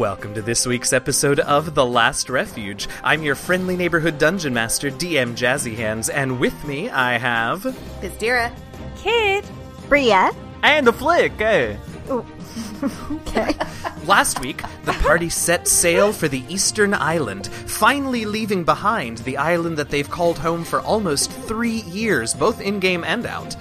Welcome to this week's episode of The Last Refuge. I'm your friendly neighborhood dungeon master, DM Jazzy Hands, and with me I have. Bizdira. Kit. Bria. And a flick, eh? Okay. Last week, the party set sail for the Eastern Island, finally leaving behind the island that they've called home for almost three years, both in game and out.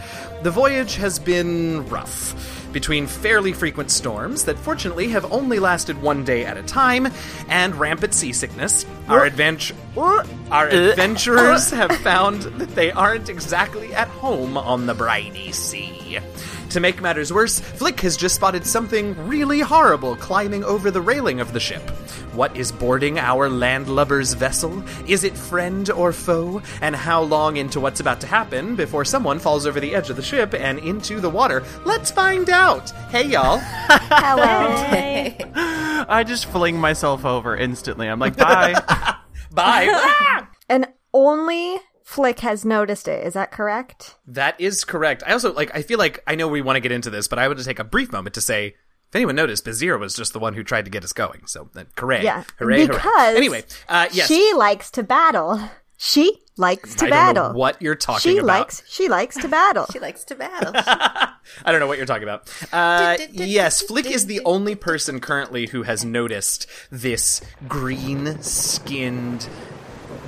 The voyage has been rough. Between fairly frequent storms that fortunately have only lasted one day at a time, and rampant seasickness, our adventure our adventurers have found that they aren't exactly at home on the briny sea. To make matters worse, Flick has just spotted something really horrible climbing over the railing of the ship. What is boarding our landlubber's vessel? Is it friend or foe? And how long into what's about to happen before someone falls over the edge of the ship and into the water? Let's find out! Hey, y'all. Hello. I just fling myself over instantly. I'm like, bye. Bye! and only Flick has noticed it. Is that correct? that is correct. I also, like, I feel like I know we want to get into this, but I want to take a brief moment to say, if anyone noticed, Bazira was just the one who tried to get us going. So, uh, hooray. Yeah. Hooray, because hooray. Anyway, uh, yes. She likes to battle. She likes to I battle. don't know what you're talking she about. likes she likes to battle. She likes to battle. I don't know what you're talking about. Uh, yes, Flick is the only person currently who has noticed this green skinned,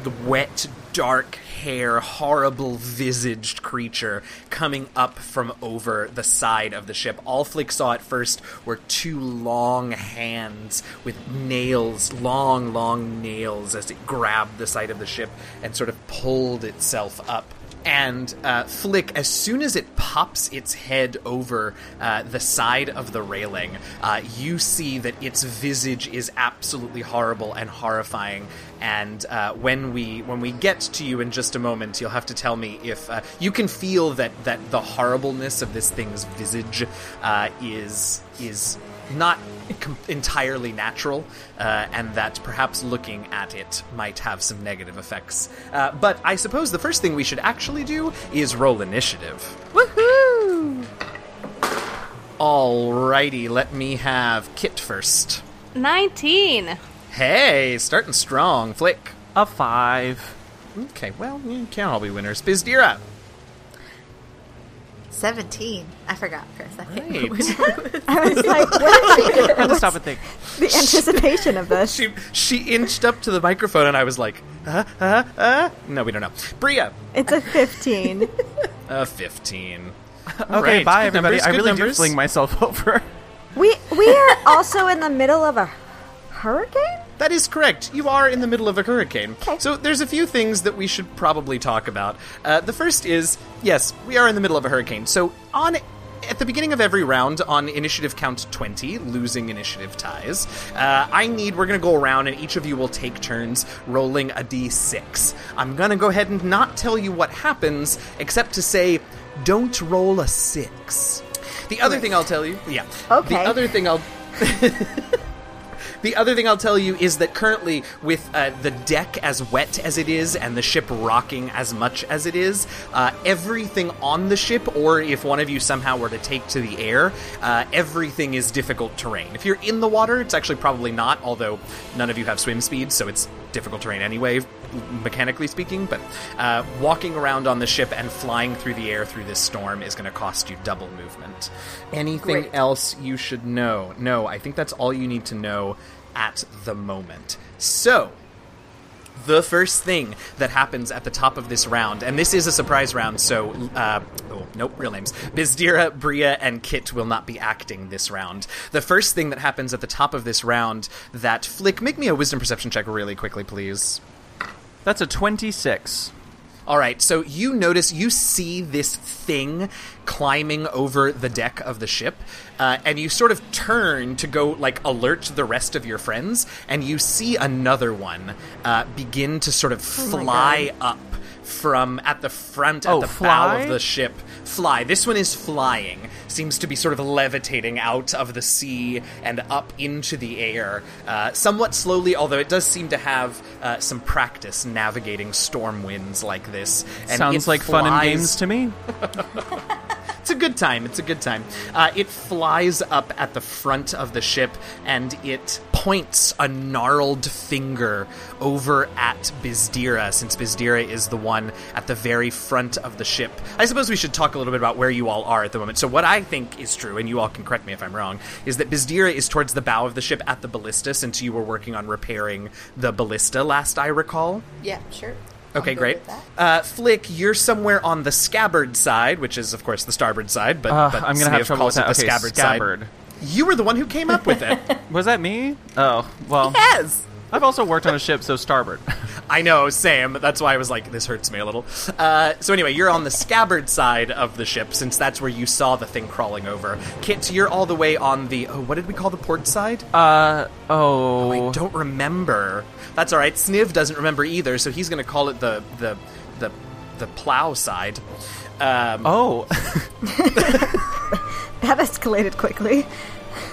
the wet, dark hair, horrible visaged creature coming up from over the side of the ship. All Flick saw at first were two long hands with nails, long, long nails, as it grabbed the side of the ship and sort of pulled itself up and uh, Flick, as soon as it pops its head over uh, the side of the railing, uh, you see that its visage is absolutely horrible and horrifying. And uh, when we when we get to you in just a moment, you'll have to tell me if uh, you can feel that that the horribleness of this thing's visage uh, is is not com- entirely natural, uh, and that perhaps looking at it might have some negative effects. Uh, but I suppose the first thing we should actually do is roll initiative. Woohoo! Alrighty, let me have Kit first. 19. Hey, starting strong, Flick. a five. Okay, well, you can't all be winners. Bizdira. 17. I forgot for a second. Right. I was like, what is she I had to stop and think. the anticipation of this? she she inched up to the microphone, and I was like, uh, uh, uh. No, we don't know. Bria. It's a fifteen. a 15. Okay, right, bye everybody. numbers, I really numbers. do fling myself over. we we are also in the middle of a hurricane. That is correct. You are in the middle of a hurricane. Okay. So there's a few things that we should probably talk about. Uh, the first is yes, we are in the middle of a hurricane. So on at the beginning of every round on initiative count 20, losing initiative ties, uh, I need, we're going to go around and each of you will take turns rolling a d6. I'm going to go ahead and not tell you what happens, except to say, don't roll a 6. The other thing I'll tell you, yeah. Okay. The other thing I'll. The other thing I'll tell you is that currently, with uh, the deck as wet as it is and the ship rocking as much as it is, uh, everything on the ship, or if one of you somehow were to take to the air, uh, everything is difficult terrain. If you're in the water, it's actually probably not, although none of you have swim speed, so it's difficult terrain anyway, mechanically speaking. But uh, walking around on the ship and flying through the air through this storm is going to cost you double movement. Anything Great. else you should know? No, I think that's all you need to know at the moment. So, the first thing that happens at the top of this round, and this is a surprise round, so, uh, oh, nope, real names. Bizdira, Bria, and Kit will not be acting this round. The first thing that happens at the top of this round that Flick, make me a wisdom perception check really quickly, please. That's a 26. All right, so you notice, you see this thing climbing over the deck of the ship, uh, and you sort of turn to go, like, alert the rest of your friends, and you see another one uh, begin to sort of fly up from at the front, at Oh, the bow of the ship. Fly. This one is flying. Seems to be sort of levitating out of the sea and up into the air, uh, somewhat slowly. Although it does seem to have uh, some practice navigating storm winds like this. And Sounds like fun and games to me. It's a good time. It's a good time. Uh, it flies up at the front of the ship and it points a gnarled finger over at Bizdira, since Bizdira is the one at the very front of the ship. I suppose we should talk a little bit about where you all are at the moment. So, what I think is true, and you all can correct me if I'm wrong, is that Bizdira is towards the bow of the ship at the ballista, since you were working on repairing the ballista last I recall. Yeah, sure. Okay, great. Uh, Flick, you're somewhere on the scabbard side, which is, of course, the starboard side, but, Uh, but I'm gonna have Sniv trouble with it that. the Okay, scabbard, scabbard. side. You were the one who came up with it. Was that me? Oh, well. yes! I've also worked on a ship, so starboard. I know, same. That's why I was like, this hurts me a little. Uh, so anyway, you're on the scabbard side of the ship, since that's where you saw the thing crawling over. Kit, you're all the way on the. Oh, what did we call the port side? Uh, oh. I don't remember. That's all right. Sniv doesn't remember either, so he's going to call it the the the the plow side. Um, Oh. That escalated quickly.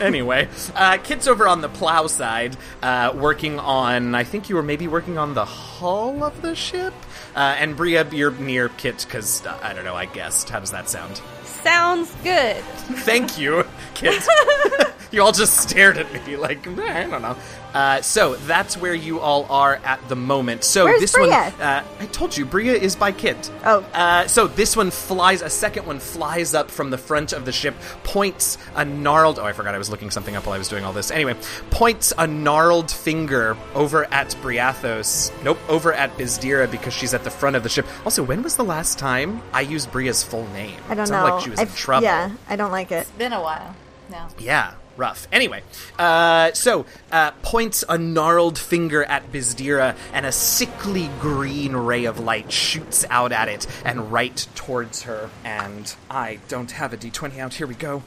anyway, uh, Kit's over on the plow side, uh, working on. I think you were maybe working on the hull of the ship. Uh, and Bria, you're near Kit because uh, I don't know. I guessed. How does that sound? Sounds good. Thank you, Kit. you all just stared at me like "Eh, I don't know. Uh, so that's where you all are at the moment. So Where's this Bria? one, uh, I told you, Bria is by Kit. Oh. Uh, so this one flies. A second one flies up from the front of the ship, points a gnarled. Oh, I forgot I was looking something up while I was doing all this. Anyway, points a gnarled finger over at Briathos. Nope, over at Bizdira because she's at the front of the ship. Also, when was the last time I used Bria's full name? I don't It know. sounded like she was in I've- trouble. Yeah, I don't like it. It's Been a while. No. Yeah, rough. Anyway, uh, so uh, points a gnarled finger at Bizdira, and a sickly green ray of light shoots out at it and right towards her. And I don't have a d20 out. Here we go.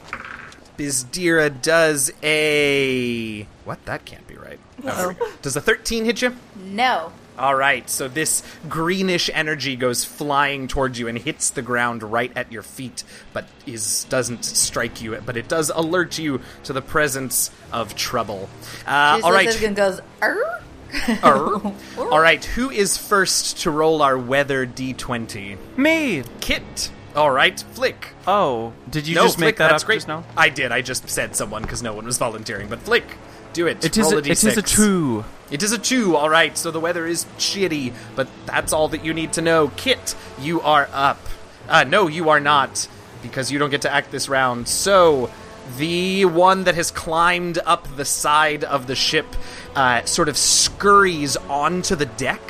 Bizdira does a what? That can't be right. Does a 13 hit you? No. All right, so this greenish energy goes flying towards you and hits the ground right at your feet, but is doesn't strike you. But it does alert you to the presence of trouble. Uh, She all looks right, at it and goes, "Er." Arr. all right. Who is first to roll our weather d20? Me! Kit. All right, Flick. Oh, did you no, just Flick. make that that's up great. just now? I did. I just said someone because no one was volunteering. But Flick, do it. It is, roll a, a it is a d6. two. It is a two, all right. So the weather is shitty, but that's all that you need to know. Kit, you are up. Uh, no, you are not, because you don't get to act this round. So the one that has climbed up the side of the ship uh, sort of scurries onto the deck.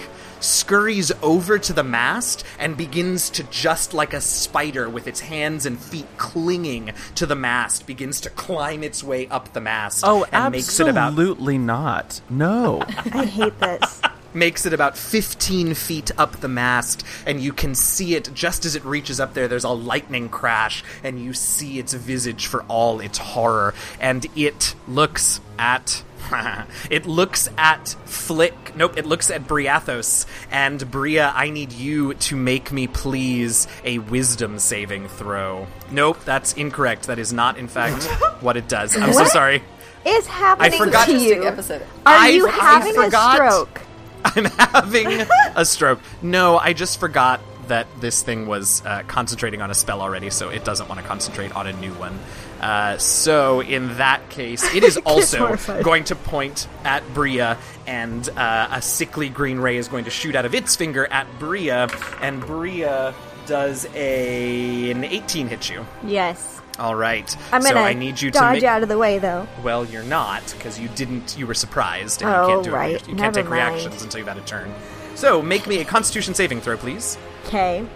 Scurries over to the mast and begins to just like a spider with its hands and feet clinging to the mast, begins to climb its way up the mast. Oh, and makes it about absolutely not. No. I hate this. makes it about 15 feet up the mast, and you can see it just as it reaches up there. There's a lightning crash, and you see its visage for all its horror, and it looks at. it looks at Flick. Nope, it looks at Briathos. And Bria, I need you to make me, please, a wisdom saving throw. Nope, that's incorrect. That is not, in fact, what it does. I'm so sorry. Is happening I forgot- to you? episode. Are I- you I having a stroke? I'm having a stroke. No, I just forgot that this thing was uh, concentrating on a spell already, so it doesn't want to concentrate on a new one. Uh, so in that case, it is also going to point at Bria, and uh, a sickly green ray is going to shoot out of its finger at Bria, and Bria does a an 18 hit you. Yes. All right. I'm so gonna I need you to dodge make. out of the way, though. Well, you're not because you didn't. You were surprised, and Oh, you can't do it. right. You can't take mind. reactions until you've had a turn. So make me a Constitution saving throw, please. Okay.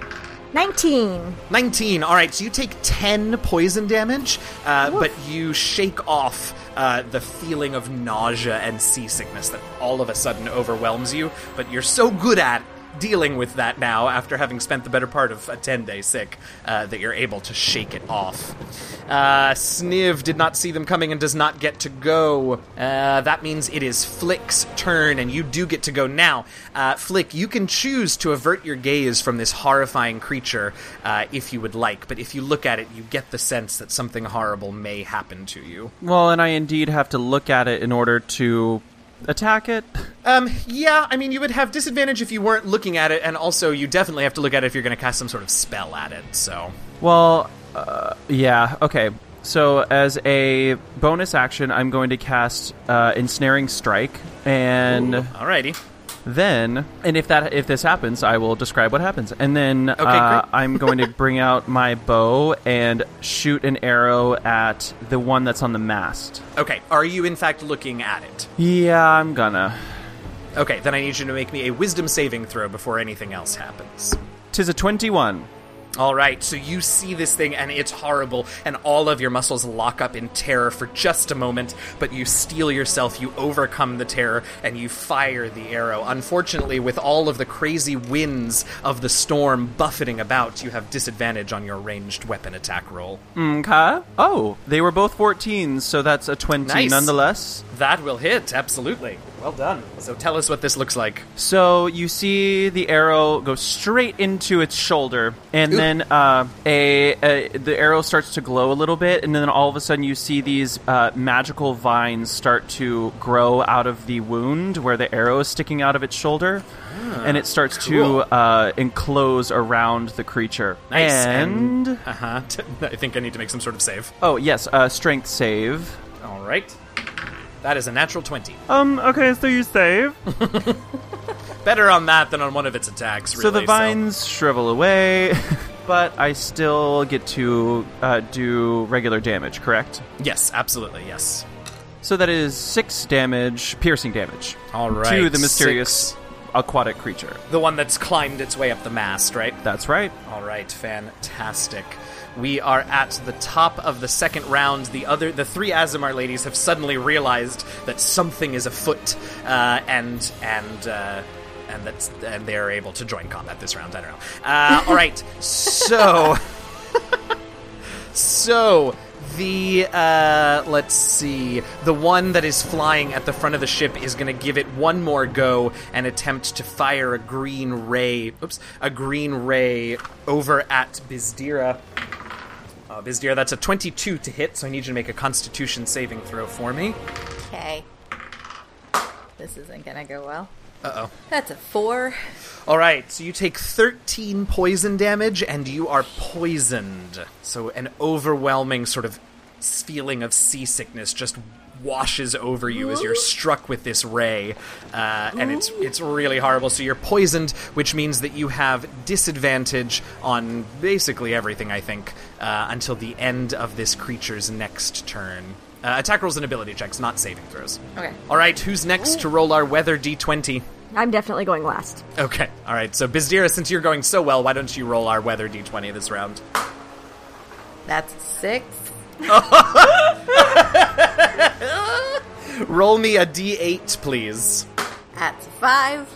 19. 19. All right, so you take 10 poison damage, uh, but you shake off uh, the feeling of nausea and seasickness that all of a sudden overwhelms you. But you're so good at dealing with that now after having spent the better part of a 10 day sick uh, that you're able to shake it off. Uh, Sniv did not see them coming and does not get to go. Uh, that means it is Flick's turn, and you do get to go now. Uh, Flick, you can choose to avert your gaze from this horrifying creature uh, if you would like, but if you look at it, you get the sense that something horrible may happen to you. Well, and I indeed have to look at it in order to attack it. Um, yeah, I mean, you would have disadvantage if you weren't looking at it, and also you definitely have to look at it if you're going to cast some sort of spell at it, so. Well, uh, yeah, okay. So, as a bonus action, I'm going to cast uh, Ensnaring Strike, and Alrighty. Then, and if that if this happens, I will describe what happens, and then uh. I'm going to bring out my bow and shoot an arrow at the one that's on the mast. Okay, are you in fact looking at it? Yeah, I'm gonna. Okay, then I need you to make me a wisdom saving throw before anything else happens. Tis a twenty-one. All right, so you see this thing and it's horrible, and all of your muscles lock up in terror for just a moment, but you steel yourself, you overcome the terror, and you fire the arrow. Unfortunately, with all of the crazy winds of the storm buffeting about, you have disadvantage on your ranged weapon attack roll. Okay. Oh, they were both 14s, so that's a 20 Nice. nonetheless. That will hit, absolutely. Well done. So tell us what this looks like. So you see the arrow go straight into its shoulder, and then uh, a, a the arrow starts to glow a little bit, and then all of a sudden you see these uh, magical vines start to grow out of the wound where the arrow is sticking out of its shoulder, and it starts cool. to uh, enclose around the creature. Nice. And, Uh huh. I think I need to make some sort of save. oh yes, uh, strength save. All right. That is a natural 20. Um. Okay, so you save. Better on that than on one of its attacks, really. so the vines shrivel away, but I still get to uh, do regular damage, correct? Yes, absolutely, yes. So that is six damage, piercing damage, All right. to the mysterious six. aquatic creature. The one that's climbed its way up the mast, right? That's right. All right, fantastic. We are at the top of the second round. The other, the three Azamar ladies have suddenly realized that something is afoot, uh, and and uh, and that's and they are able to join combat this round. I don't know. Uh, all right, so so the uh, let's see the one that is flying at the front of the ship is going to give it one more go and attempt to fire a green ray oops a green ray over at bizdira uh, bizdira that's a 22 to hit so i need you to make a constitution saving throw for me Okay. This isn't gonna go well. uh-oh That's a four. All right, so you take 13 poison damage and you are poisoned. So an overwhelming sort of feeling of seasickness just washes over you as you're struck with this ray, uh, and it's it's really horrible. So you're poisoned, which means that you have disadvantage on basically everything. I think uh, until the end of this creature's next turn. Uh, attack rolls and ability checks, not saving throws. Okay. All right, who's next to roll our weather d20? I'm definitely going last. Okay, all right. So Bizdira, since you're going so well, why don't you roll our weather d20 this round? That's a six. Roll me a d8, please. That's a five.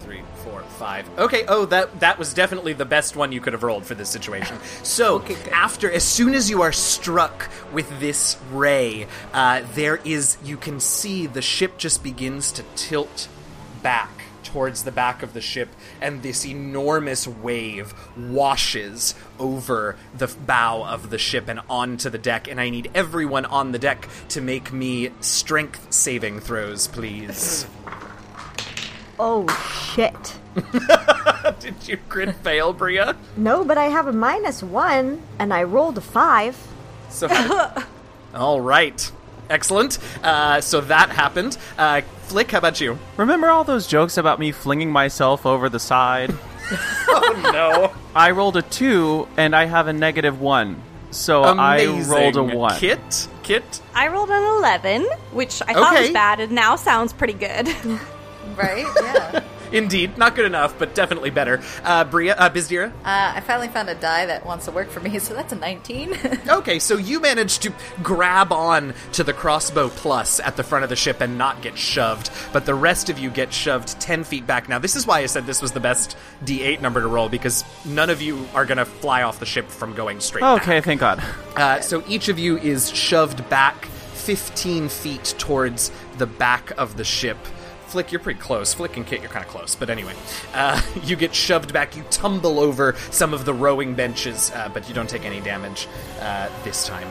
Three, four, five. Okay. Oh, that that was definitely the best one you could have rolled for this situation. So Okay, after, as soon as you are struck with this ray, uh, there is you can see the ship just begins to tilt back towards the back of the ship, and this enormous wave washes over the bow of the ship and onto the deck. And I need everyone on the deck to make me strength saving throws, please. Oh shit. Did you crit fail, Bria? No, but I have a minus one, and I rolled a five. So, all right, excellent. Uh, so that happened. Uh, Flick, how about you? Remember all those jokes about me flinging myself over the side? Oh no! I rolled a two, and I have a negative one. So I rolled a one. Kit, Kit. I rolled an 11, which I thought was bad, and now sounds pretty good. Right? Yeah. Indeed, not good enough, but definitely better. Uh, Bria, uh, Bizdira. uh, I finally found a die that wants to work for me, so that's a 19. Okay, so you managed to grab on to the crossbow plus at the front of the ship and not get shoved, but the rest of you get shoved 10 feet back. Now, this is why I said this was the best d8 number to roll, because none of you are going to fly off the ship from going straight back. Okay, thank God. Uh, so each of you is shoved back 15 feet towards the back of the ship. Flick, you're pretty close. Flick and Kit, you're kind of close. But anyway, uh, you get shoved back. You tumble over some of the rowing benches, uh, but you don't take any damage uh, this time.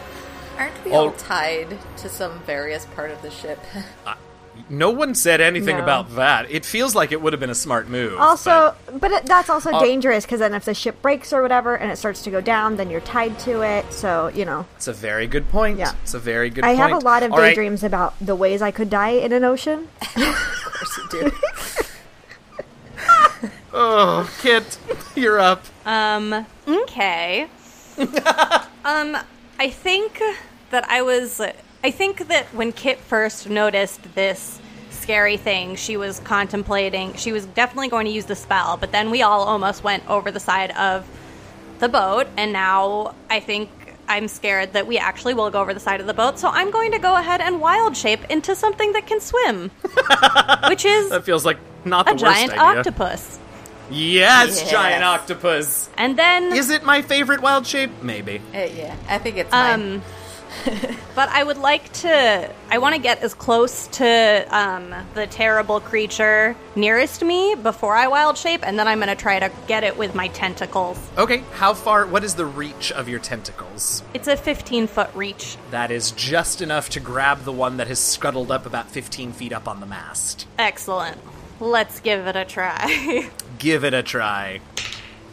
Aren't we Oh. all tied to some various part of the ship? No one said anything No. about that. It feels like it would have been a smart move. Also, but, it, that's also Uh, dangerous because then if the ship breaks or whatever and it starts to go down, then you're tied to it. So you know, it's a very good point. Yeah. It's a very good I point. have a lot of All right. daydreams about the ways I could die in an ocean. Of course you do. Oh, Kit, you're up. Um, okay. um, I think that I was. I think that when Kit first noticed this scary thing, she was contemplating. She was definitely going to use the spell, but then we all almost went over the side of the boat, and now I think. I'm scared that we actually will go over the side of the boat, so I'm going to go ahead and wild shape into something that can swim, which is That feels like not the a worst giant idea. octopus. Yes, Yes. giant octopus. And then Is it my favorite wild shape? Maybe. Uh, yeah, I think it's mine. Um, but I would like to. I want to get as close to um, the terrible creature nearest me before I wild shape, and then I'm going to try to get it with my tentacles. Okay, how far? What is the reach of your tentacles? It's a 15 foot reach. That is just enough to grab the one that has scuttled up about 15 feet up on the mast. Excellent. Let's give it a try. Give it a try.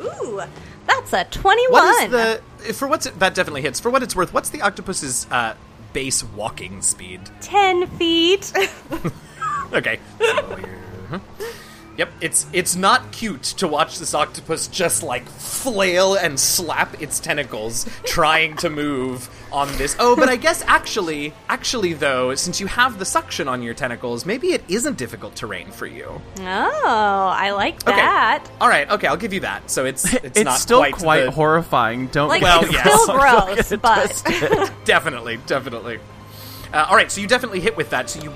Ooh, that's a 21. What is the for what's it, that definitely hits. For what it's worth, what's the octopus's uh, base walking speed? 10 feet. Okay. So you're- Yep, it's it's not cute to watch this octopus just like flail and slap its tentacles trying to move on this. Oh, but I guess actually, actually though, since you have the suction on your tentacles, maybe it isn't difficult terrain for you. oh, I like Okay. that. All right, okay, I'll give you that. So it's it's, It's, not still quite, quite, the- horrifying. Don't Like, Well, it's yes. still gross, but. definitely, definitely. Uh, all right, so you definitely hit with that. So you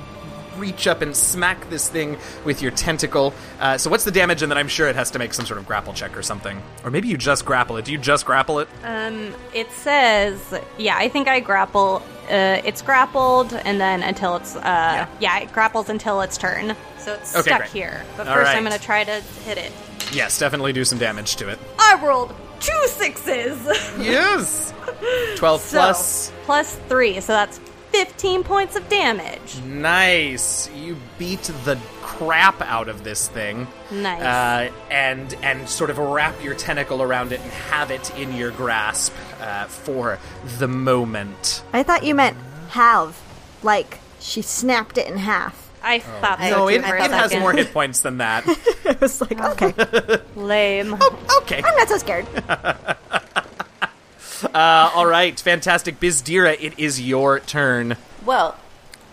reach up and smack this thing with your tentacle. Uh, so what's the damage? And then I'm sure it has to make some sort of grapple check or something. Or maybe you just grapple it. Do you just grapple it? Um, it says, yeah, I think I grapple. Uh, it's grappled, and then until it's, uh, yeah, it grapples until its turn. So it's Okay, stuck great. here. But All first, right. I'm going to try to hit it. yes, definitely do some damage to it. I rolled two sixes. Yes. Twelve so, plus. plus three, so that's 15 points of damage. Nice. You beat the crap out of this thing. Nice. Uh, and and sort of wrap your tentacle around it and have it in your grasp uh, for the moment. I thought you meant have, like she snapped it in half. I thought so Oh. No, too it, it has more hit points than that. I was like, okay, Lame. okay. I'm not so scared. Uh, all right. Fantastic. Bizdira, it is your turn. well,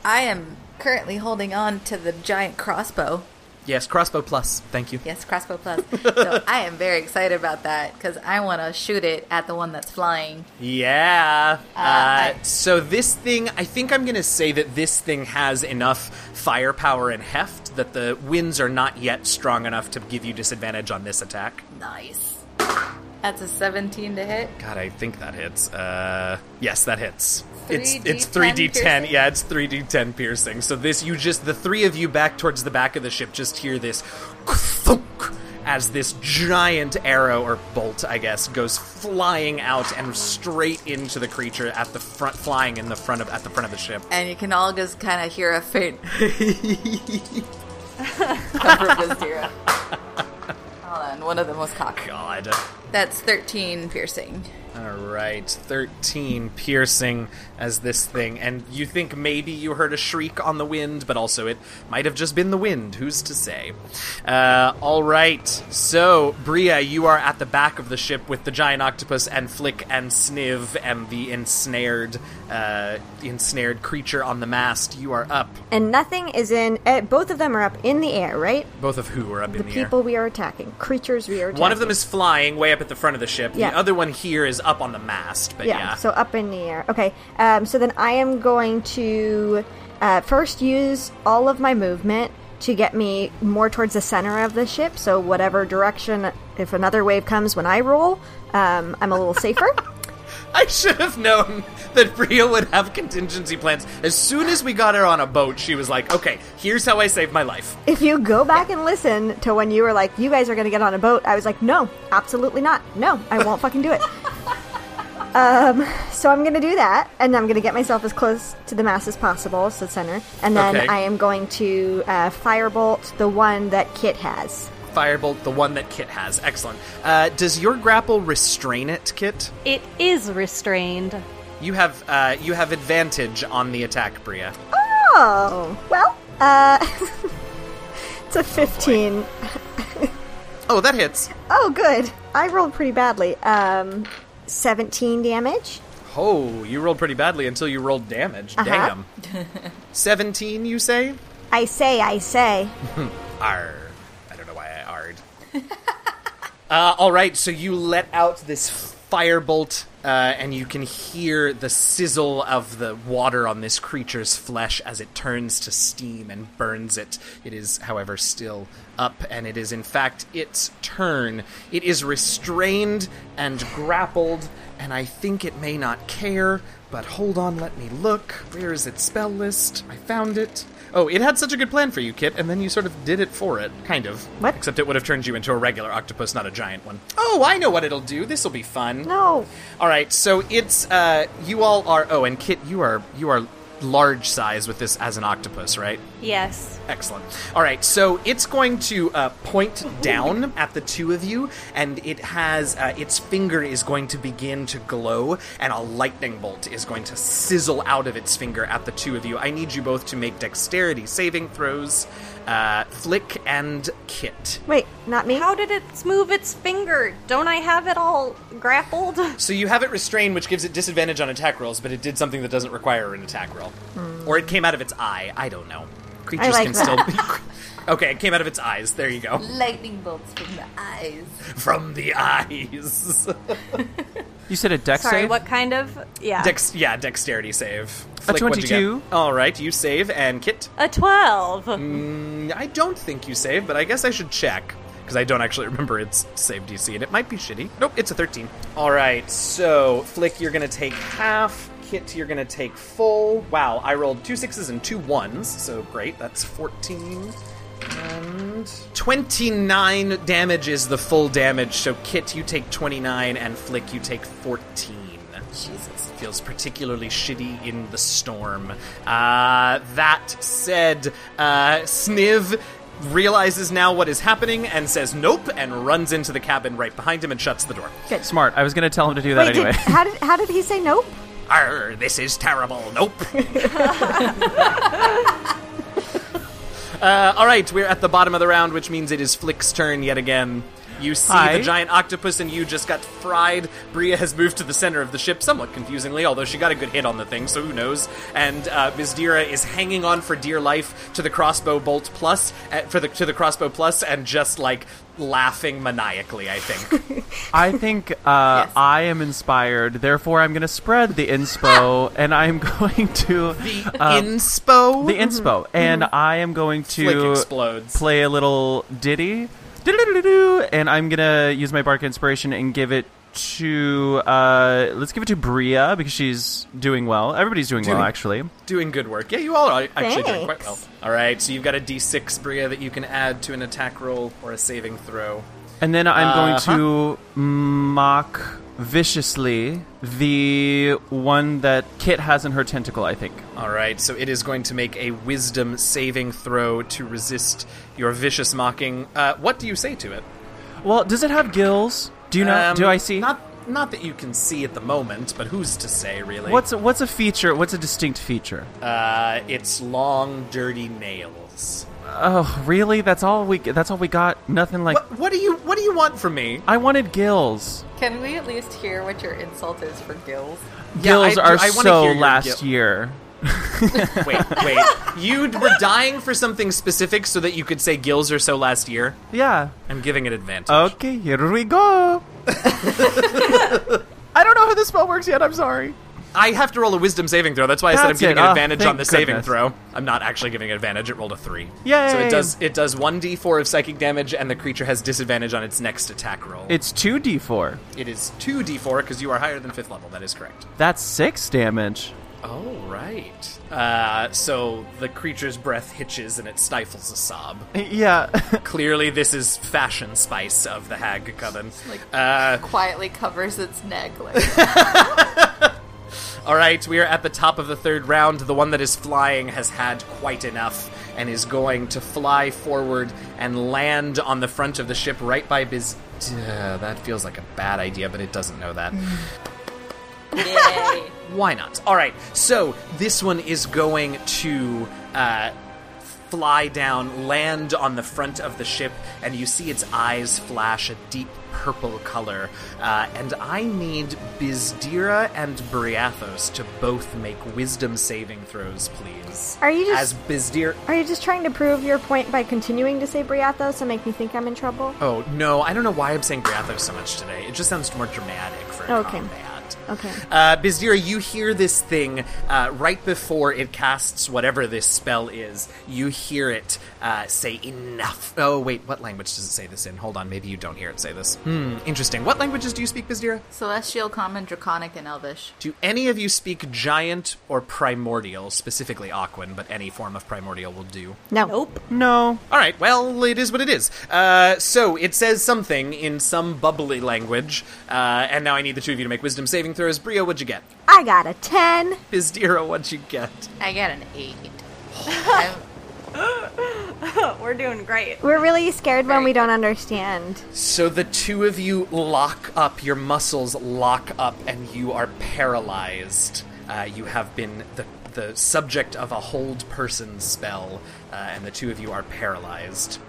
I am currently holding on to the giant crossbow. Yes, crossbow plus. Thank you. Yes, crossbow plus. so I am very excited about that because I want to shoot it at the one that's flying. Yeah. Uh, I- so this thing, I think I'm going to say that this thing has enough firepower and heft that the winds are not yet strong enough to give you disadvantage on this attack. Nice. That's a 17 to hit. God, I think that hits. Uh, yes, that hits. It's 3d10 it's three d ten. piercing? Yeah, it's three d ten piercing. So this, you just the three of you back towards the back of the ship just hear this thunk as this giant arrow or bolt, I guess, goes flying out and straight into the creature at the front, flying in the front of at the front of the ship. And you can all just kind of hear a faint come from Bizdira. Hold on, one of them was cocked. God. That's 13 piercing. All right, 13 piercing as this thing. And you think maybe you heard a shriek on the wind, but also it might have just been the wind. Who's to say? Uh, all right, so Bria, you are at the back of the ship with the giant octopus and Flick and Sniv and the ensnared, uh, ensnared creature on the mast. You are up. And nothing is in. Uh, both of them are up in the air, right? Both of who are up The in the air? people we are attacking, creatures we are attacking. One of them is flying way up at the front of the ship. Yeah. The other one here is up on the mast. But yeah, yeah, so up in the air. Okay, um, so then I am going to uh, first use all of my movement to get me more towards the center of the ship. So whatever direction, if another wave comes when I roll, um, I'm a little safer. I should have known that Bria would have contingency plans. As soon as we got her on a boat, she was like, okay, here's how I saved my life. if you go back and listen to when you were like, "You guys are going to get on a boat," I was like, "No, absolutely not. No, I won't fucking do it." Um, so I'm going to do that, and I'm going to get myself as close to the mass as possible, so center, and then Okay. I am going to uh, firebolt the one that Kit has. Firebolt, the one that Kit has. Excellent. Uh, does your grapple restrain it, Kit? It is restrained. You have uh, you have advantage on the attack, Bria. Oh, well, uh, it's a 15. Oh, that hits. Oh, good. I rolled pretty badly. Um, 17 damage. Oh, you rolled pretty badly until you rolled damage. Uh-huh. Damn. Seventeen, you say? I say, I say. Arr. I don't know why I arred. Uh, all right, so you let out this firebolt, uh, and you can hear the sizzle of the water on this creature's flesh as it turns to steam and burns it. It is, however, still up, and it is in fact its turn. It is restrained and grappled, and I think it may not care. But hold on, let me look. Where is its spell list? I found it. Oh, it had such a good plan for you, Kit, and then you sort of did it for it. Kind of. What? Except it would have turned you into a regular octopus, not a giant one. Oh, I know what it'll do. This will be fun. No. All right, so it's uh you all are oh, and Kit, you are you are large size with this as an octopus, right? Yes. Excellent. All right, so it's going to uh, point down at the two of you, and it has uh, its finger is going to begin to glow, and a lightning bolt is going to sizzle out of its finger at the two of you. I need you both to make dexterity saving throws, uh, Flick and Kit. Wait, not me? How did it move its finger? Don't I have it all grappled? So you have it restrained, which gives it disadvantage on attack rolls, but it did something that doesn't require an attack roll, or it came out of its eye. I don't know. Creatures like can that. still. okay, it came out of its eyes. There you go. Lightning bolts from the eyes. From the eyes. You said a dex Sorry, save? what kind of? Yeah. Dex, yeah, dexterity save. Flick, what'd 22. All right, you save, and Kit. A 12. Mm, I don't think you save, but I guess I should check because I don't actually remember its save DC, and it might be shitty. Nope, it's a 13. All right, so Flick, you're gonna take half. Kit, you're gonna take full. Wow, I rolled two sixes and two ones, so great. That's 14. Um, And 29 damage is the full damage, so Kit, you take 29, and Flick, you take 14. Jesus. Feels particularly shitty in the storm. Uh, that said, uh, Sniv realizes now what is happening and says nope and runs into the cabin right behind him and shuts the door. Smart. I was going to tell him to do that Wait, anyway. did, how, did, how did he say nope? Arr, this is terrible. Nope. uh, all right, we're at the bottom of the round, which means it is Flick's turn yet again. You see Hi. the giant octopus and you just got fried. Bria has moved to the center of the ship, somewhat confusingly, although she got a good hit on the thing, so who knows? And uh, Ms. Dira is hanging on for dear life to the crossbow bolt plus, uh, for the to the crossbow plus, and just like laughing maniacally. I think. I think uh, I am inspired. Therefore, I'm going to spread the inspo, and I'm going to the um, inspo. the inspo, and I am going to explodes. play a little ditty, and I'm gonna use my bardic inspiration and give it to uh, let's give it to Bria because she's doing well. Everybody's doing, well, actually. Doing good work. Yeah, you all are actually doing quite well. All right, so you've got a d6, Bria, that you can add to an attack roll or a saving throw. And then I'm Uh-huh. going to mock viciously the one that Kit has in her tentacle. I think. All right, so it is going to make a wisdom saving throw to resist your vicious mocking. Uh, what do you say to it? Well, does it have gills? Do you know? Um, do I see? Not, not that you can see at the moment, but who's to say, really? What's a, what's a feature? What's a distinct feature? uh, it's long, dirty nails. Oh, really? That's all we. That's all we got. Nothing like. What, what do you What do you want from me? I wanted gills. Can we at least hear what your insult is for gills? Gills I are I wanna so last gil- year. Wait, wait. you were dying for something specific so that you could say gills are so last year. Yeah. I'm giving it advantage. Okay, here we go. I don't know how this spell works yet. I'm sorry. I have to roll a wisdom saving throw. That's why I said I'm That's giving it. it Ah, advantage on the saving goodness. throw. I'm not actually giving it advantage. It rolled a three. Yay. So it does it does one d4 of psychic damage, and the creature has disadvantage on its next attack roll. It's two d4. it is two d4 because you are higher than fifth level. That is correct. That's six damage. Oh, right. Uh, so the creature's breath hitches and it stifles a sob. Yeah. Clearly, this is fashion spice of the hag coven. Like Uh, quietly covers its neck. Like all right, we are at the top of the third round. The one that is flying has had quite enough and is going to fly forward and land on the front of the ship right by Biz. Uh, that feels like a bad idea, but it doesn't know that. Yay. Why not? All right, so this one is going to uh, fly down, land on the front of the ship, and you see its eyes flash a deep purple color. Uh, and I need Bizdira and Briathos to both make wisdom saving throws, please. Are you As just Bizdira. are you just trying to prove your point by continuing to say Briathos and make me think I'm in trouble? Oh, no, I don't know why I'm saying Briathos so much today. It just sounds more dramatic for a Okay. combat. Okay. Uh, Bizdira, you hear this thing uh, right before it casts whatever this spell is. You hear it uh, say enough. Oh, wait, what language does it say this in? Hold on, maybe you don't hear it say this. Hmm, interesting. What languages do you speak, Bizdira? Celestial, Common, Draconic, and Elvish. Do any of you speak giant or primordial, specifically Aquan, but any form of primordial will do? No. Nope. no. All right, well, it is what it is. Uh, so it says something in some bubbly language, uh, and now I need the two of you to make wisdom saving throws. Bria, what'd you get? I got a 10. Bizdira, what'd you get? I got an eight. We're doing great. We're really scared when we don't understand. So the two of you lock up, your muscles lock up, and you are paralyzed. Uh, you have been the, the subject of a hold person spell, uh, and the two of you are paralyzed.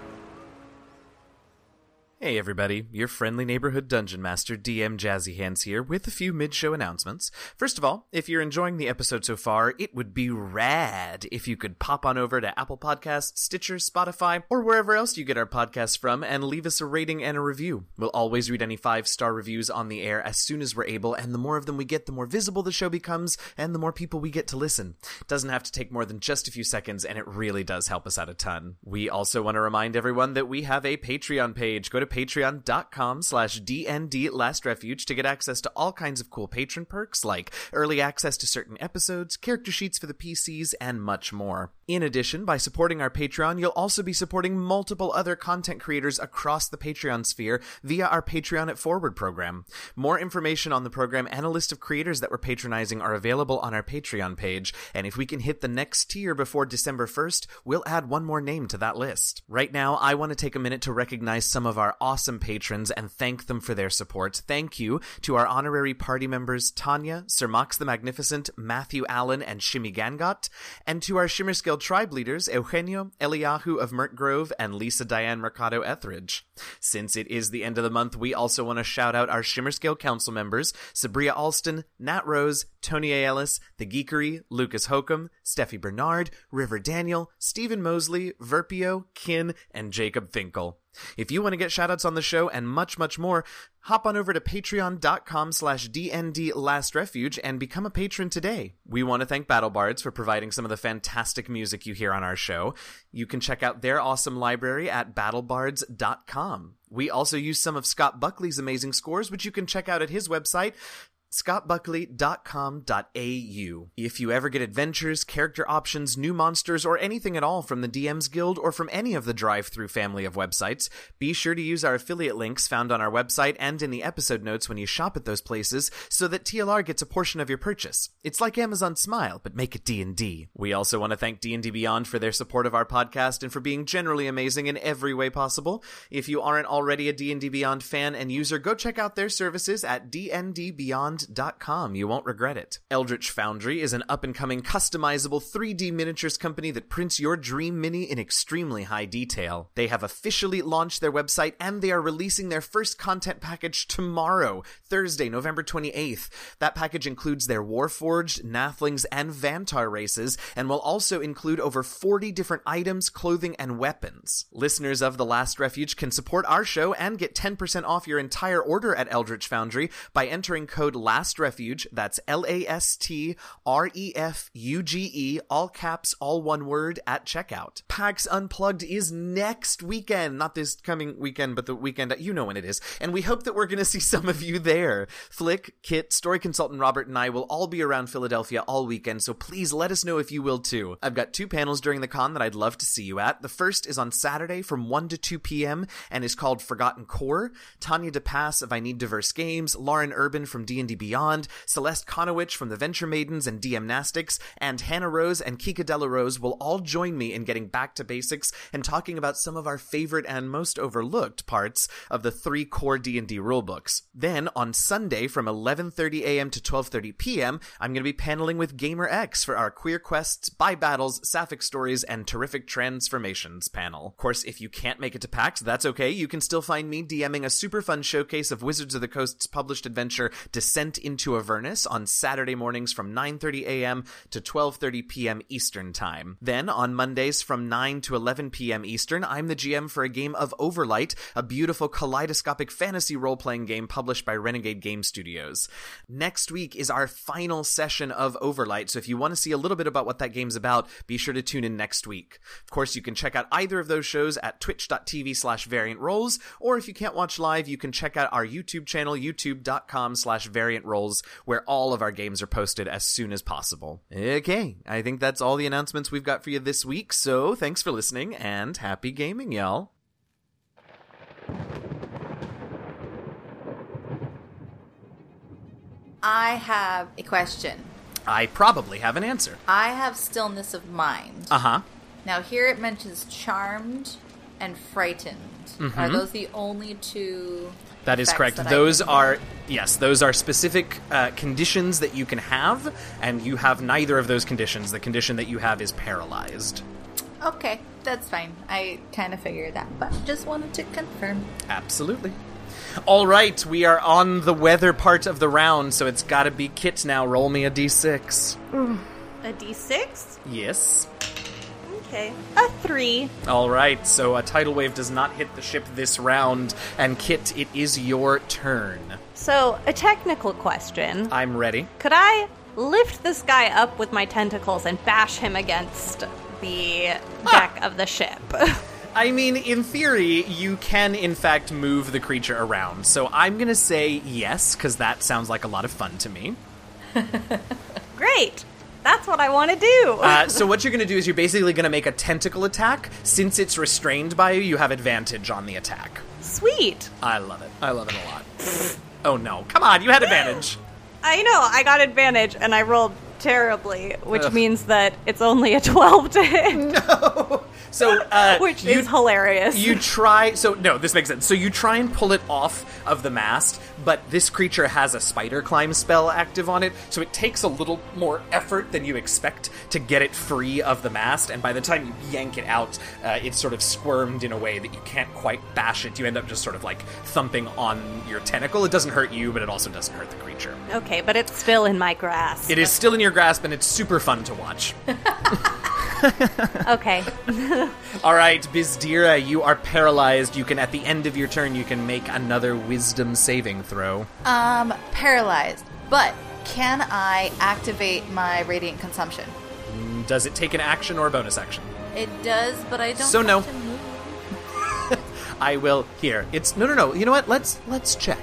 Hey everybody, your friendly neighborhood dungeon master DM Jazzy Hands here with a few mid-show announcements. First of all, if you're enjoying the episode so far, it would be rad if you could pop on over to Apple Podcasts, Stitcher, Spotify, or wherever else you get our podcasts from and leave us a rating and a review. We'll always read any five-star reviews on the air as soon as we're able, and the more of them we get, the more visible the show becomes, and the more people we get to listen. It doesn't have to take more than just a few seconds, and it really does help us out a ton. We also want to remind everyone that we have a Patreon page. Go to patreon.com slash DND Last Refuge to get access to all kinds of cool patron perks like early access to certain episodes, character sheets for the PCs, and much more. In addition, by supporting our Patreon, you'll also be supporting multiple other content creators across the Patreon sphere via our Patreon at Forward program. More information on the program and a list of creators that we're patronizing are available on our Patreon page, and if we can hit the next tier before December 1st, we'll add one more name to that list. Right now, I want to take a minute to recognize some of our awesome patrons and thank them for their support. Thank you to our honorary party members Tanya, Sir Mox the Magnificent, Matthew Allen, and Shimmy Gangot, and to our Shimmer Scale tribe leaders Eugenio, Eliyahu of Mert Grove, and Lisa Diane Mercado Etheridge. Since it is the end of the month, we also want to shout out our Shimmer Scale Council members Sabria Alston, Nat Rose, Tony. Ellis, The Geekery, Lucas Hokum, Steffi Bernard, River Daniel, Stephen Mosley, Verpio, Kin, and Jacob Finkel. If you want to get shoutouts on the show and much, much more, hop on over to patreon.com slash DND Last Refuge and become a patron today. We want to thank BattleBards for providing some of the fantastic music you hear on our show. You can check out their awesome library at battlebards.com. We also use some of Scott Buckley's amazing scores, which you can check out at his website, scottbuckley.com.au. If you ever get adventures, character options, new monsters, or anything at all from the DM's Guild or from any of the DriveThru family of websites, be sure to use our affiliate links found on our website and in the episode notes when you shop at those places so that TLR gets a portion of your purchase. It's like Amazon Smile, but make it D&D. We also want to thank D&D Beyond for their support of our podcast and for being generally amazing in every way possible. If you aren't already a D&D Beyond fan and user, go check out their services at dndbeyond.com. You won't regret it. Eldritch Foundry is an up-and-coming customizable 3D miniatures company that prints your dream mini in extremely high detail. They have officially launched their website and they are releasing their first content package tomorrow, Thursday, November 28th. That package includes their Warforged, Nathlings, and Vantar races and will also include over 40 different items, clothing, and weapons. Listeners of The Last Refuge can support our show and get 10% off your entire order at Eldritch Foundry by entering code Last Refuge. That's L A S T R E F U G E, all caps, all one word at checkout. PAX Unplugged is next weekend. Not this coming weekend, but the weekend. You know when it is. And we hope that we're going to see some of you there. Flick, Kit, story consultant Robert, and I will all be around Philadelphia all weekend, so please let us know if you will too. I've got two panels during the con that I'd love to see you at. The first is on Saturday from 1 to 2 p.m. and is called Forgotten Core. Tanya DePass of I Need Diverse Games, Lauren Urban from D&D Beyond, Celeste Conowitch from the Venture Maidens and DM Nastics, and Hannah Rose and Kika Della Rose will all join me in getting back to basics and talking about some of our favorite and most overlooked parts of the three core D&D rulebooks. Then on Sunday from 11:30 a.m. to 12:30 p.m., I'm going to be paneling with GaymerX for our Queer Quests, Bi Battles, Sapphic Stories, and Terrific Transformations panel. Of course, if you can't make it to PAX, that's okay. You can still find me DMing a super fun showcase of Wizards of the Coast's published adventure Descent into Avernus on Saturday mornings from 9:30 a.m. to 12:30 p.m. Eastern Time. Then on Mondays from 9 to 11 p.m. Eastern, I'm the GM for a game of Overlight, a beautiful kaleidoscopic fantasy role-playing game published by Renegade Game Studios. Next week is our final session of Overlight, so if you want to see a little bit about what that game's about, be sure to tune in next week. Of course, you can check out either of those shows at twitch.tv slash variant roles, or if you can't watch live, you can check out our YouTube channel, youtube.com slash variant roles, where all of our games are posted as soon as possible. Okay, I think that's all the announcements we've got for you this week, so thanks for listening, and happy gaming, y'all. I have a question. I probably have an answer. I have stillness of mind. Uh huh. Now here it mentions charmed and frightened. Are those the only two? That is correct. that Those are get? yes, those are specific uh, conditions that you can have, and you have neither of those conditions. The condition that you have is paralyzed. okay. That's fine. I kind of figured that, but just wanted to confirm. Absolutely. All right, we are on the weather part of the round, so it's got to be Kit now. Roll me a d6. A d6? Yes. Okay. A three. All right, so a tidal wave does not hit the ship this round, and Kit, it is your turn. So, a technical question. I'm ready. Could I lift this guy up with my tentacles and bash him against the ah! deck of the ship? I mean, in theory, you can in fact move the creature around. So I'm gonna say yes, because that sounds like a lot of fun to me. Great. That's what I want to do. Uh, so what you're gonna do is you're basically gonna make a tentacle attack. Since it's restrained by you, you have advantage on the attack. Sweet. I love it. I love it a lot. oh no! Come on, you had advantage. I know. I got advantage and I rolled terribly, which Ugh. means that it's only a 12 to hit, No. So uh, which you, is hilarious. You try. So no, this makes sense. So you try and pull it off of the mast, but this creature has a spider climb spell active on it, so it takes a little more effort than you expect to get it free of the mast. And by the time you yank it out, uh, it's sort of squirmed in a way that you can't quite bash it. You end up just sort of like thumping on your tentacle. It doesn't hurt you, but it also doesn't hurt the creature. okay, but it's still in my grasp. It is still in your grasp, and it's super fun to watch. Okay. All right, Bizdira, you are paralyzed. You can, at the end of your turn, you can make another Wisdom saving throw. Um, paralyzed. But can I activate my radiant consumption? Does it take an action or a bonus action? It does, but I don't. So have no. to move. I will. Here, it's no, no, no. You know what? Let's let's check.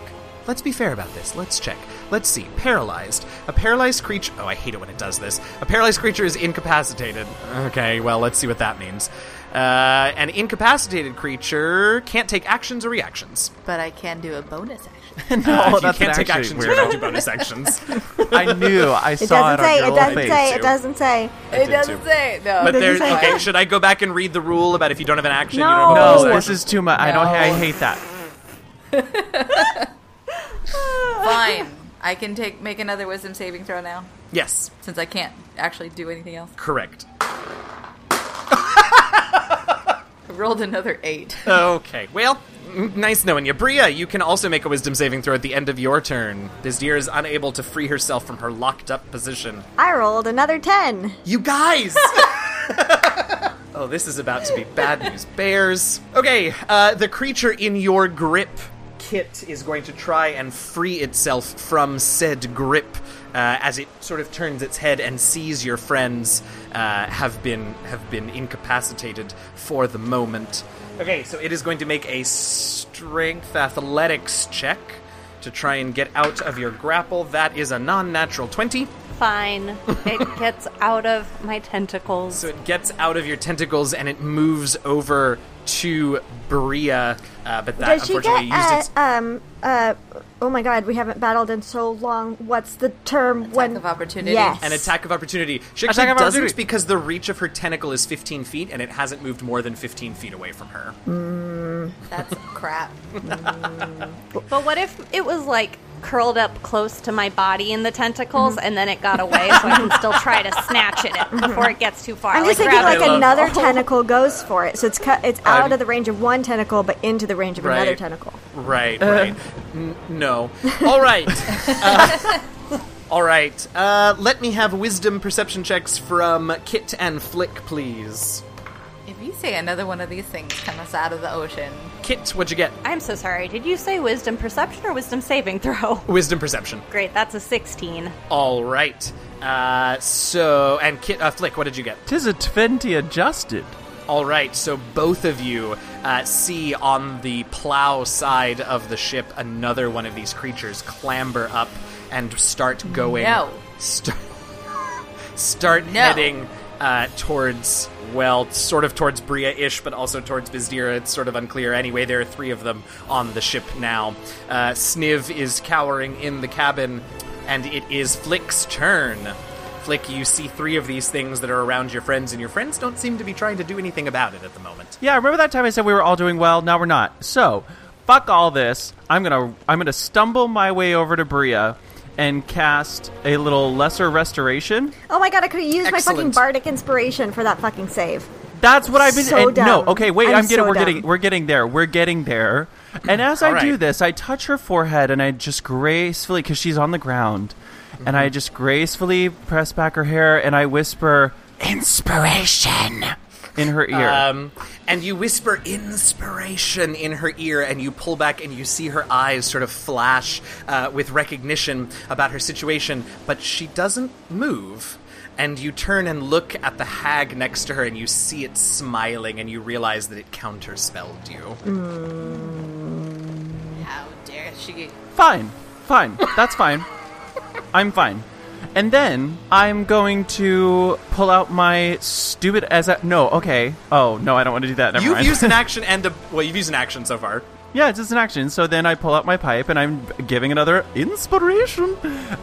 Let's be fair about this. Let's check. Let's see. Paralyzed. A paralyzed creature. Oh, I hate it when it does this. A paralyzed creature is incapacitated. Okay, well, let's see what that means. Uh, an incapacitated creature can't take actions or reactions. But I can do a bonus action. no, Uh, if you that's can't take actions, weird. you don't do bonus actions. I knew. I It saw doesn't it say. on It doesn't face. say. too. It doesn't say. It did doesn't too. say no. But Doesn't there's say okay. Should I go back and read the rule about if you don't have an action? No. you don't have a No, bonus this is too much. I don't. I hate that. Fine. I can take make another wisdom saving throw now, yes, since I can't actually do anything else. correct. I rolled another eight. Okay, well, mm, nice knowing you. Bria, you can also make a wisdom saving throw at the end of your turn. This deer is unable to free herself from her locked up position. I rolled another ten. You guys! oh, this is about to be bad news bears. Okay, uh, the creature in your grip, Kit is going to try and free itself from said grip uh, as it sort of turns its head and sees your friends uh, have been have been incapacitated for the moment. Okay, so it is going to make a strength athletics check to try and get out of your grapple. That is a non-natural twenty. Fine. It gets out of my tentacles. So it gets out of your tentacles and it moves over to Bria, uh, but that Does she unfortunately get used uh, its um uh oh my god we haven't battled in so long what's the term when of opportunity. yes an attack of opportunity. She Attack actually of doesn't opportunity. because the reach of her tentacle is 15 feet and it hasn't moved more than 15 feet away from her. That's crap. But what if it was like curled up close to my body in the tentacles Mm-hmm. and then it got away so I can still try to snatch it before it gets too far? I'm just like thinking like it. love- another tentacle goes for it, so it's cut. It's out I'm- of the range of one tentacle, but into the range of another tentacle. Right, right. N- no. All right. Uh, all right. Uh, let me have wisdom perception checks from Kit and Flick, please. If say another one of these things comes out of the ocean, Kit, what'd you get? I'm so sorry. Did you say wisdom perception or wisdom saving throw? Wisdom perception. Great, that's a 16. All right. Uh, so, and Kit, uh, Flick, what did you get? Tis a twenty adjusted. All right, so both of you uh, see on the plow side of the ship another one of these creatures clamber up and start going. No. Start, start No. heading uh, towards, well, sort of towards Bria ish, but also towards Bizdira. It's sort of unclear. Anyway, there are three of them on the ship now. Uh, Sniv is cowering in the cabin, and it is Flick's turn. Flick, you see three of these things that are around your friends, and your friends don't seem to be trying to do anything about it at the moment. Yeah, I remember that time I said we were all doing well? Now we're not. So, fuck all this. I'm gonna I'm gonna stumble my way over to Bria and cast a little lesser restoration. Oh my god! I could have used my fucking bardic inspiration for that fucking save. That's what I've been. So and- no, okay, wait. I'm, I'm getting. so we're dumb. getting. We're getting there. We're getting there. And as I All do this, I touch her forehead and I just gracefully, because she's on the ground, and I mm-hmm. just gracefully press back her hair and I whisper inspiration in her ear. Um, and you whisper inspiration in her ear, and you pull back, and you see her eyes sort of flash uh, with recognition about her situation, but she doesn't move. And you turn and look at the hag next to her, and you see it smiling, and you realize that it counterspelled you. how dare she? Fine, fine. That's fine. I'm fine. And then I'm going to pull out my stupid as a no. Okay. Oh no, I don't want to do that. Never You've mind. used an action and a well, you've used an action so far. yeah, it's just an action. So then I pull out my pipe and I'm giving another inspiration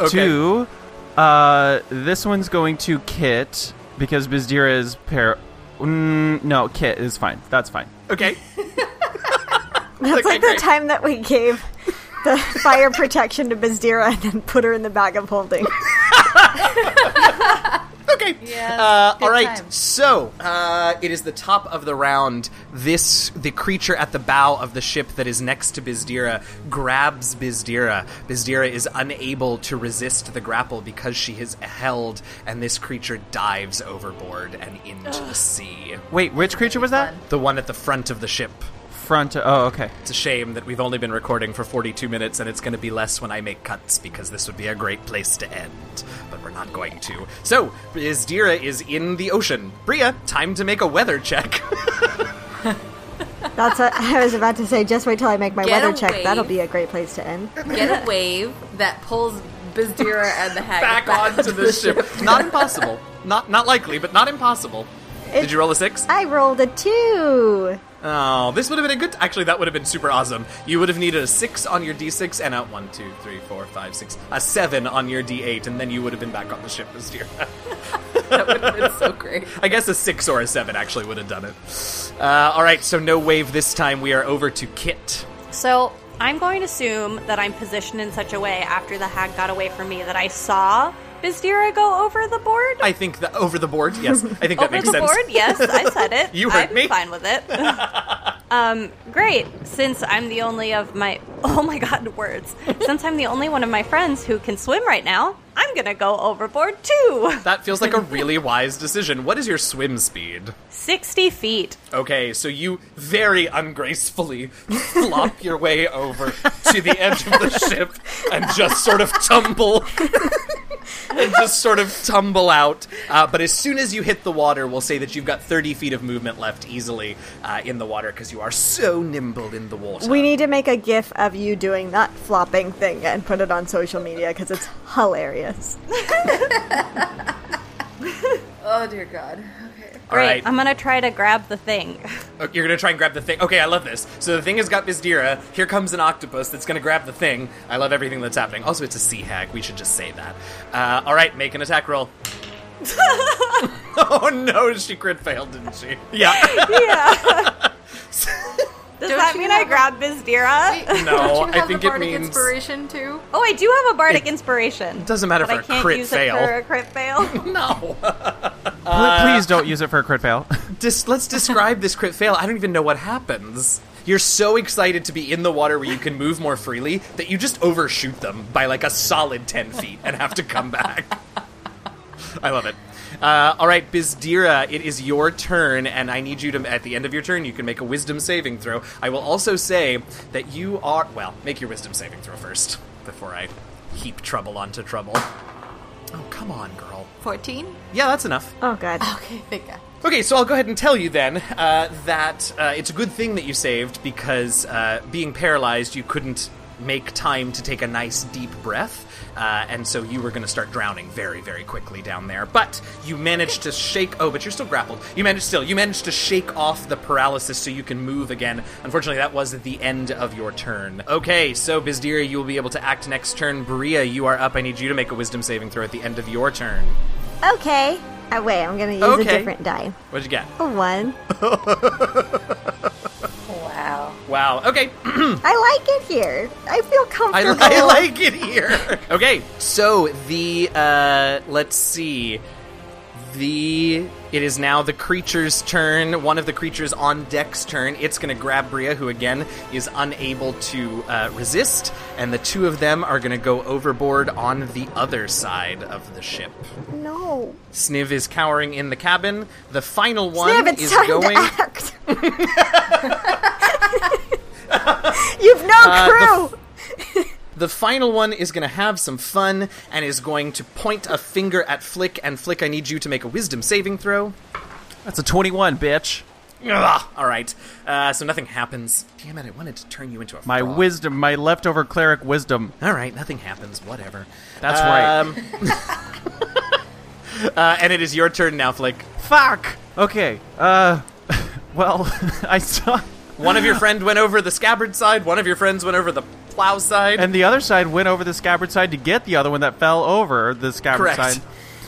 to. Uh, this one's going to Kit because Bizdira is pair. Mm, no, Kit is fine. That's fine. Okay. That's Okay, like the time that we gave the fire protection to Bizdira and then put her in the bag of holding. Okay. Yes, Uh, all right. times. So uh, it is the top of the round. This the creature at the bow of the ship that is next to Bizdira grabs Bizdira. Bizdira is unable to resist the grapple because she is held, and this creature dives overboard and into the sea. Wait, which creature was that? The one at the front of the ship. Front. Oh, okay. It's a shame that we've only been recording for 42 minutes, and it's going to be less when I make cuts because this would be a great place to end. But we're not going to. So, Bizdira is in the ocean. Bria, time to make a weather check. That's what I was about to say. Just wait till I make my Get weather check. wave. That'll be a great place to end. Get a wave that pulls Bizdira and the hag Back onto the ship. Not impossible. Not not likely, but not impossible. Did you roll a six? I rolled a two. Oh, this would have been a good. Actually, that would have been super awesome. You would have needed a six on your d6 and a one, two, three, four, five, six, a seven on your d8, and then you would have been back on the ship this year. That would have been so great. I guess a six or a seven actually would have done it. Uh, all right, so no wave this time. We are over to Kit. So I'm going to assume that I'm positioned in such a way after the hag got away from me that I saw Bizdira go over the board. I think that over the board. Yes, I think that makes sense. over makes the sense. board? Yes, I said it. You heard I'm me. fine with it. Um, great. Since I'm the only of my oh my god words. Since I'm the only one of my friends who can swim right now, I'm gonna go overboard too. That feels like a really wise decision. What is your swim speed? Sixty feet. Okay, so you very ungracefully flop your way over to the edge of the ship and just sort of tumble. And just sort of tumble out. Uh, but as soon as you hit the water, we'll say that you've got 30 feet of movement left easily uh, in the water because you are so nimble in the water. We need to make a gif of you doing that flopping thing and put it on social media because it's hilarious. Oh dear God. Okay. Great. right. I'm gonna try to grab the thing. Oh, You're gonna try and grab the thing. Okay, I love this. So the thing has got Bizdira. Here comes an octopus that's gonna grab the thing. I love everything that's happening. Also, it's a sea hag. We should just say that. Uh, all right, make an attack roll. oh no, she crit failed, didn't she? Yeah. yeah. Does Don't that you mean I have a- grab Bizdira? No, Don't you I have think the it bardic means inspiration too. Oh, I do have a bardic inspiration. doesn't matter but for I a can't crit use fail. it for a crit fail. No. Pl- Please don't use it for a crit fail. Dis- let's describe this crit fail. I don't even know what happens. You're so excited to be in the water where you can move more freely that you just overshoot them by like a solid 10 feet and have to come back. I love it. Uh, all right, Bizdira, it is your turn, and I need you to, at the end of your turn, you can make a wisdom saving throw. I will also say that you are, well, make your wisdom saving throw first before I heap trouble onto trouble. Oh, come on, girl. Fourteen. Yeah, that's enough. Oh, God. Okay, thank God. Okay, so I'll go ahead and tell you then uh, that uh, it's a good thing that you saved because uh, being paralyzed, you couldn't make time to take a nice deep breath. Uh, and so you were going to start drowning very, very quickly down there. But you managed to shake. Oh, but you're still grappled. You managed still. You managed to shake off the paralysis so you can move again. Unfortunately, that was the end of your turn. Okay, so Bizdira, you will be able to act next turn. Bria, you are up. I need you to make a Wisdom saving throw at the end of your turn. Okay. Uh, wait, I'm going to use Okay. a different die. What'd you get? A one. Wow. Wow. Okay. I like it here. I feel I, comfortable. I like it here. okay, so the uh, let's see. The it is now the creature's turn. One of the creatures on deck's turn. It's going to grab Bria, who again is unable to uh, resist, and the two of them are going to go overboard on the other side of the ship. No. Sniv is cowering in the cabin. The final one Sniv, it's is time going. to act. You've no Uh, the crew. The final one is going to have some fun and is going to point a finger at Flick. And Flick, I need you to make a wisdom saving throw. That's a 21, bitch. Ugh. All right. Uh, so nothing happens. Damn it! I wanted to turn you into a My frog. wisdom, my leftover cleric wisdom. All right, nothing happens. Whatever. That's right. Um, uh, and it is your turn now, Flick. Fuck. Okay. Uh, well, I saw, One of your friend went over the scabbard side. One of your friends went over the plow side. and the other side went over the scabbard side to get the other one that fell over the scabbard correct. side.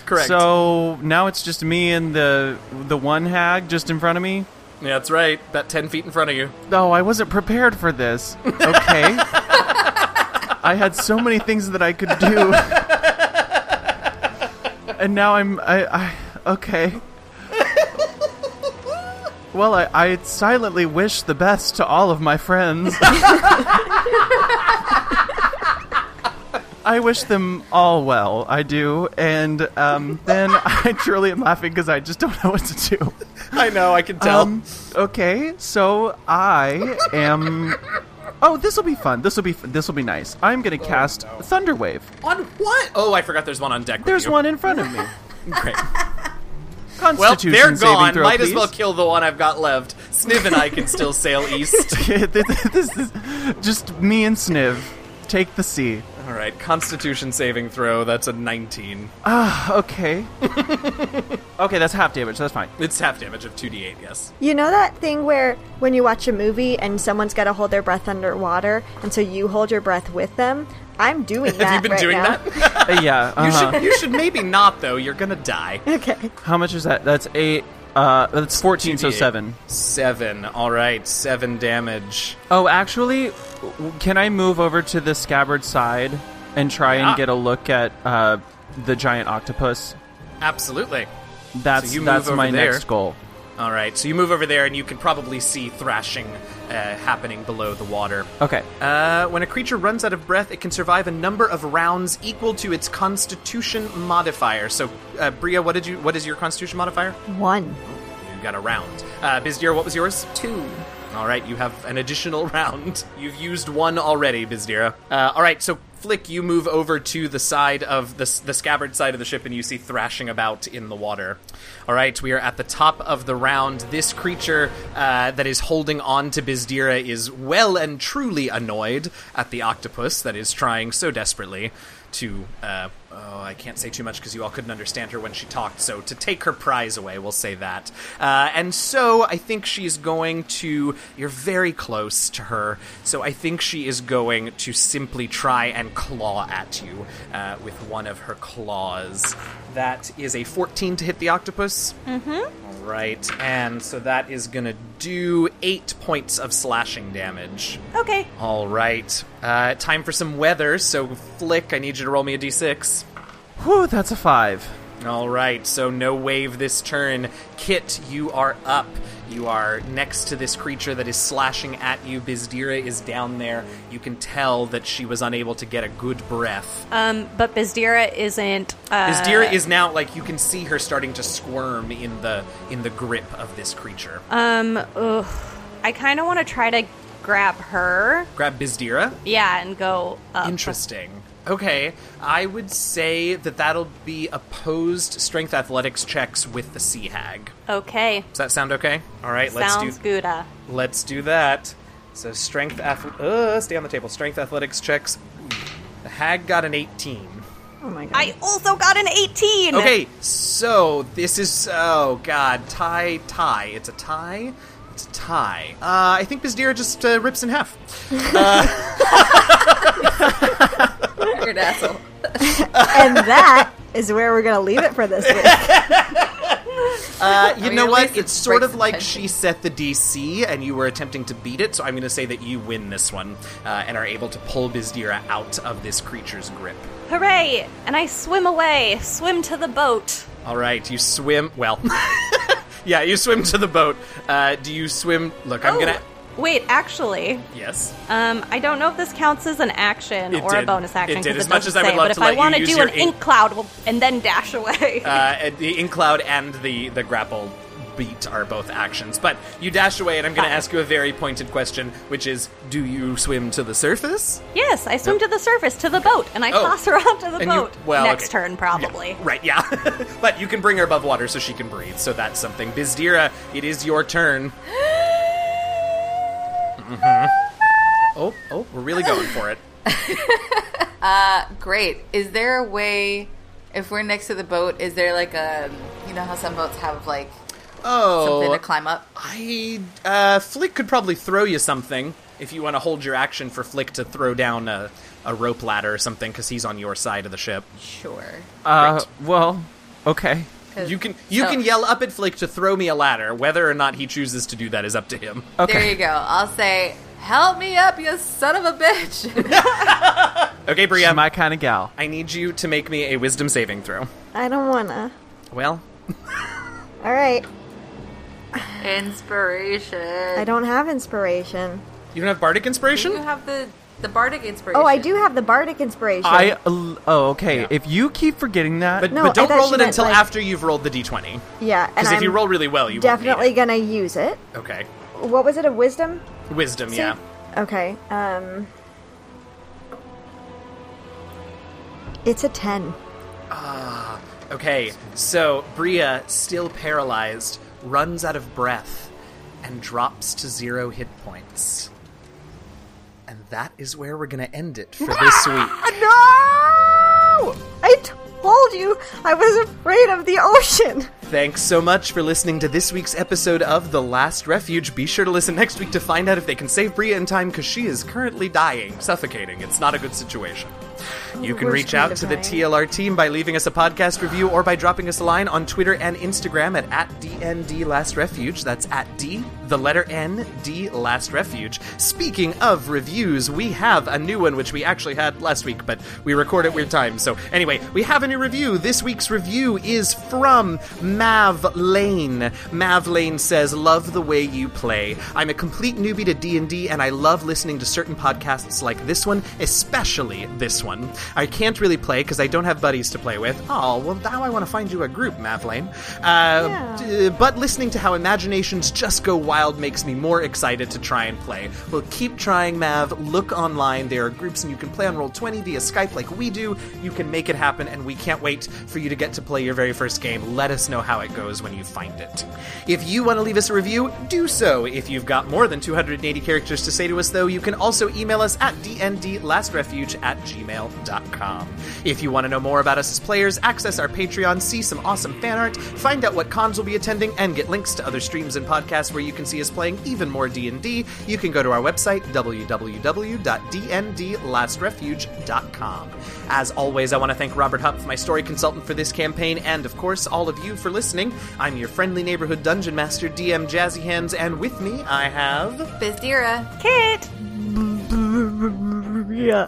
Correct. So now it's just me and the the one hag just in front of me. yeah, that's right. About ten feet in front of you. Oh, I wasn't prepared for this. Okay. I had so many things that I could do. and now I'm I, I okay. Well, I, I silently wish the best to all of my friends. I wish them all well. I do, and um, then I truly am laughing because I just don't know what to do. I know. I can tell. Um, okay, so I am. Oh, this will be fun. This will be this will be nice. I'm gonna cast Thunderwave. on what? Oh, I forgot. There's one on deck. with There's you. one in front of me. Great. Constitution Well, they're gone. throw, Might as well kill the one I've got left. Sniv and I can still sail east. this is just me and Sniv. Take the sea. All right, Constitution saving throw. That's a 19. Ah, Okay. okay, that's half damage. That's fine. It's half damage of 2d8. Yes. You know that thing where when you watch a movie and someone's got to hold their breath underwater, and so you hold your breath with them? I'm doing that Have you been right doing now. that? Uh, yeah. You uh-huh. should. You should maybe not though. You're gonna die. Okay. How much is that? That's eight. Uh, that's fourteen. So 2d8. seven. Seven. All right. Seven damage. Oh, actually, can I move over to the scabbard side and try Yeah. and get a look at uh, the giant octopus? Absolutely. That's you that's my there. next goal. All right. So you move over there, and you can probably see thrashing uh, happening below the water. Okay. Uh, when a creature runs out of breath, it can survive a number of rounds equal to its Constitution modifier. So, uh, Bria, what did you? What is your Constitution modifier? One. You got a round. Uh, Bizdira, what was yours? Two. All right, you have an additional round. You've used one already, Bizdira. Uh, all right, so Flick, you move over to the side of the, the scabbard side of the ship, and you see thrashing about in the water. All right, we are at the top of the round. This creature uh, that is holding on to Bizdira is well and truly annoyed at the octopus that is trying so desperately to uh, oh i can't say too much because you all couldn't understand her when she talked so to take her prize away we'll say that uh, and so i think she's going to you're very close to her so i think she is going to simply try and claw at you uh, with one of her claws that is a 14 to hit the octopus mm-hmm. right and so that is gonna do eight points of slashing damage Okay. all right. Uh, time for some weather. So, Flick, I need you to roll me a d6. Whew, that's a five. All right. So, no wave this turn. Kit, you are up. You are next to this creature that is slashing at you. Bizdira is down there. You can tell that she was unable to get a good breath. Um, but Bizdira isn't. Uh, Bizdira is now like you can see her starting to squirm in the in the grip of this creature. Um, ugh. I kind of want to try to grab her. Grab Bizdira. Yeah, and go up. Interesting. Okay, I would say that that'll be opposed strength athletics checks with the sea hag. Okay. Does that sound okay? All right, let's Sounds do good. uh. let's do that. So strength ath- uh, stay on the table. Strength athletics checks. The hag got an 18. Oh my god. I also got an 18. Okay, so this is oh god, tie tie. It's a tie. It's a tie. Uh, I think Bizdira just uh, rips in half. Weird asshole. and that is where we're gonna leave it for this week. Uh, you mean, know what? least It's sort of like attention. she set the DC and you were attempting to beat it, so I'm going to say that you win this one uh, and are able to pull Bizdira out of this creature's grip. Hooray! And I swim away. Swim to the boat. All right, you swim. Well, yeah, you swim to the boat. Uh, do you swim? Look, I'm Oh, gonna. Wait, actually, Yes. um, I don't know if this counts as an action It or a bonus action. It did, as much as I would say, love but to if I you want to do an ink- cloud we'll, and then dash away. Uh, the ink cloud and the the grapple beat are both actions, but you dash away, and I'm going to ask you a very pointed question, which is: Do you swim to the surface? yes, I swim to the surface to the boat and I Oh. toss her onto the And you- boat. well, Next okay. turn, probably. Yeah, right, yeah. but you can bring her above water so she can breathe, so that's something. Bizdira, it is your turn. hmm Oh, oh, we're really going for it. Great. Is there a way, if we're next to the boat, is there like a, you know how some boats have like oh something Oh, to climb up? I uh, Flick could probably throw you something if you want to hold your action for Flick to throw down a, a rope ladder or something because he's on your side of the ship. Sure. Uh, well, okay. 'Cause- You can you so- can yell up at Flick to throw me a ladder. Whether or not he chooses to do that is up to him. Okay. There you go. I'll say, "Help me up, you son of a bitch!" Okay, Bria, She's my kind of gal. I need you to make me a Wisdom saving throw. I don't wanna. Well, All right. Inspiration. I don't have inspiration. you don't have bardic inspiration. You have the the bardic inspiration. Oh, I do have the bardic inspiration. I uh, oh okay. Yeah. If you keep forgetting that, But, No, but don't roll it until like- after you've rolled the d20. yeah, Because if you I'm roll really well, you definitely won't gonna use it. Okay. What was it? A wisdom? Wisdom, yeah. Okay. Um. It's a ten. Ah. Uh, Okay, so Bria, still paralyzed, runs out of breath and drops to zero hit points. That is where we're going to end it for this week. No! I told you I was afraid of the ocean. Thanks so much for listening to this week's episode of The Last Refuge. Be sure to listen next week to find out if they can save Bria in time because she is currently dying, suffocating. It's not a good situation. You can reach out to the. TLR team by leaving us a podcast review or by dropping us a line on Twitter and Instagram at, at DND Last Refuge. That's at D, the letter N, D Last Refuge. Speaking of reviews, we have a new one which we actually had last week, but we record at weird times. So, anyway, we have a new review. This week's review is from Mav Lane. Mav Lane says, "Love the way you play. I'm a complete newbie to D&D and I love listening to certain podcasts like this one, especially this one. I can't really play because I don't have buddies to play with. Oh, well now I want to find you a group, Mav Lane. Uh, Yeah. d- but listening to how imaginations just go wild makes me more excited to try and play. Well, keep trying, Mav. Look online. There are groups and you can play on Roll20 via Skype like we do. You can make it happen and we can't wait for you to get to play your very first game. Let us know how it goes when you find it. If you want to leave us a review, do so. If you've got more than 280 characters to say to us, though, you can also email us at dndlastrefuge at gmail.com. If you want to know more about us as players, access our Patreon, see some awesome fan art, find out what cons we'll be attending, and get links to other streams and podcasts where you can see us playing even more D&D, you can go to our website, www.dndlastrefuge.com. As always, I want to thank Robert Hupp, my story consultant for this campaign, and of course, all of you for listening. I'm your friendly neighborhood dungeon master, DM Jazzy Hands, and with me I have... Bizdira. Kit! Yeah.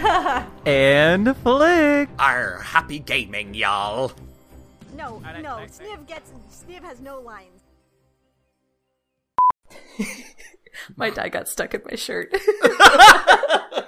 And Flick. Our happy gaming, y'all. No, no. Sniv gets. Sniv has no lines. My die got stuck in my shirt.